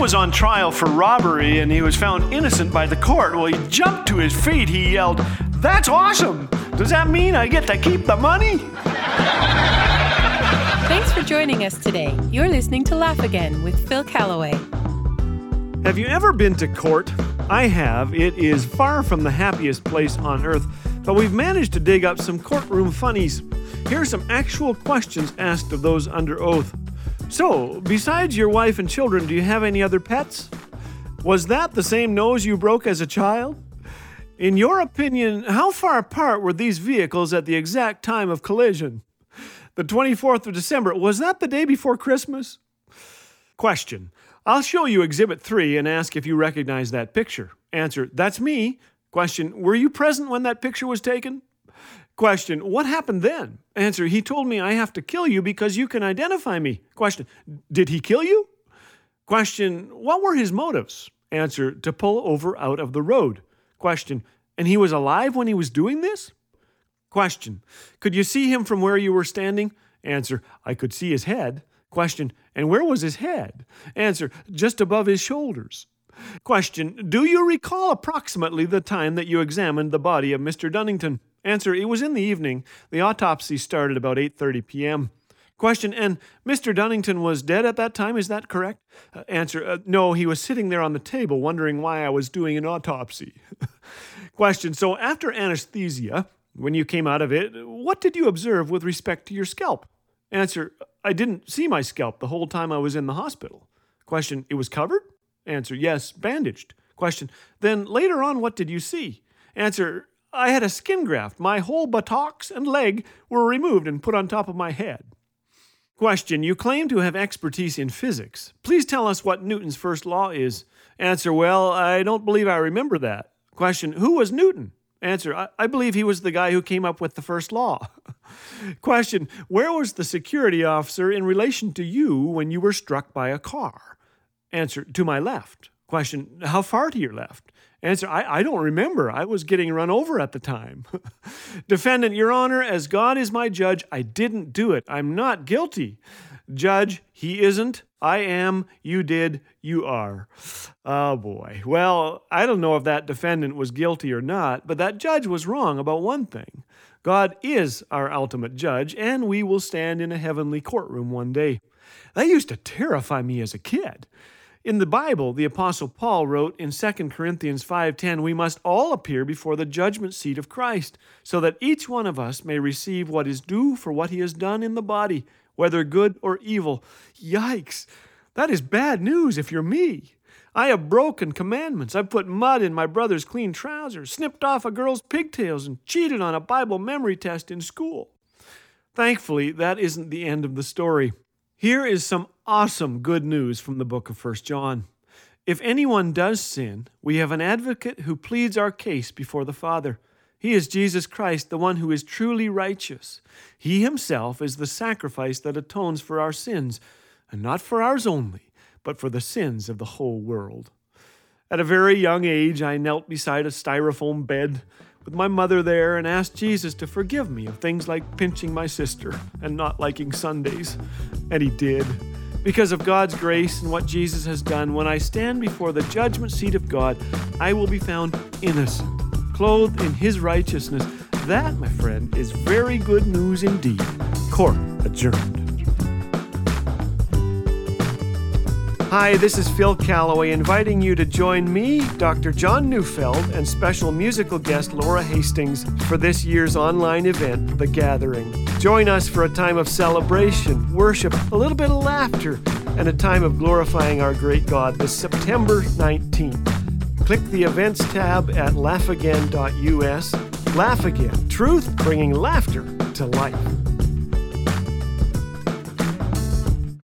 was on trial for robbery and he was found innocent by the court, well, he jumped to his feet. He yelled, That's awesome! Does that mean I get to keep the money? Thanks for joining us today. You're listening to Laugh Again with Phil Callaway. Have you ever been to court? I have. It is far from the happiest place on earth, but we've managed to dig up some courtroom funnies. Here are some actual questions asked of those under oath. So, besides your wife and children, do you have any other pets? Was that the same nose you broke as a child? In your opinion, how far apart were these vehicles at the exact time of collision? The 24th of December, was that the day before Christmas? Question I'll show you Exhibit 3 and ask if you recognize that picture. Answer, that's me. Question, were you present when that picture was taken? Question, what happened then? Answer, he told me I have to kill you because you can identify me. Question, did he kill you? Question, what were his motives? Answer, to pull over out of the road. Question, and he was alive when he was doing this? Question, could you see him from where you were standing? Answer, I could see his head. Question, and where was his head? Answer, just above his shoulders. Question, do you recall approximately the time that you examined the body of Mr. Dunnington? Answer, it was in the evening. The autopsy started about 8:30 p.m. Question, and Mr. Dunnington was dead at that time, is that correct? Uh, answer, uh, no, he was sitting there on the table wondering why I was doing an autopsy. Question, so after anesthesia, when you came out of it, what did you observe with respect to your scalp? Answer, I didn't see my scalp the whole time I was in the hospital. Question, it was covered? Answer, yes, bandaged. Question, then later on, what did you see? Answer, I had a skin graft. My whole buttocks and leg were removed and put on top of my head. Question, you claim to have expertise in physics. Please tell us what Newton's first law is. Answer, well, I don't believe I remember that. Question, who was Newton? Answer, I, I believe he was the guy who came up with the first law. Question Where was the security officer in relation to you when you were struck by a car? Answer To my left. Question How far to your left? Answer I, I don't remember. I was getting run over at the time. Defendant, Your Honor, as God is my judge, I didn't do it. I'm not guilty. Judge, he isn't. I am. You did. You are. Oh boy. Well, I don't know if that defendant was guilty or not, but that judge was wrong about one thing. God is our ultimate judge, and we will stand in a heavenly courtroom one day. That used to terrify me as a kid. In the Bible, the apostle Paul wrote in 2 Corinthians 5:10, "We must all appear before the judgment seat of Christ, so that each one of us may receive what is due for what he has done in the body, whether good or evil." Yikes. That is bad news if you're me. I have broken commandments. I've put mud in my brother's clean trousers, snipped off a girl's pigtails, and cheated on a Bible memory test in school. Thankfully, that isn't the end of the story. Here is some awesome good news from the book of 1 John. If anyone does sin, we have an advocate who pleads our case before the Father. He is Jesus Christ, the one who is truly righteous. He himself is the sacrifice that atones for our sins, and not for ours only, but for the sins of the whole world. At a very young age, I knelt beside a styrofoam bed with my mother there and asked Jesus to forgive me of things like pinching my sister and not liking Sundays. And he did. Because of God's grace and what Jesus has done, when I stand before the judgment seat of God, I will be found innocent, clothed in his righteousness. That, my friend, is very good news indeed. Court adjourned. Hi, this is Phil Callaway inviting you to join me, Dr. John Neufeld, and special musical guest Laura Hastings for this year's online event, The Gathering. Join us for a time of celebration, worship, a little bit of laughter, and a time of glorifying our great God this September 19th. Click the events tab at laughagain.us. Laugh Again, truth bringing laughter to life.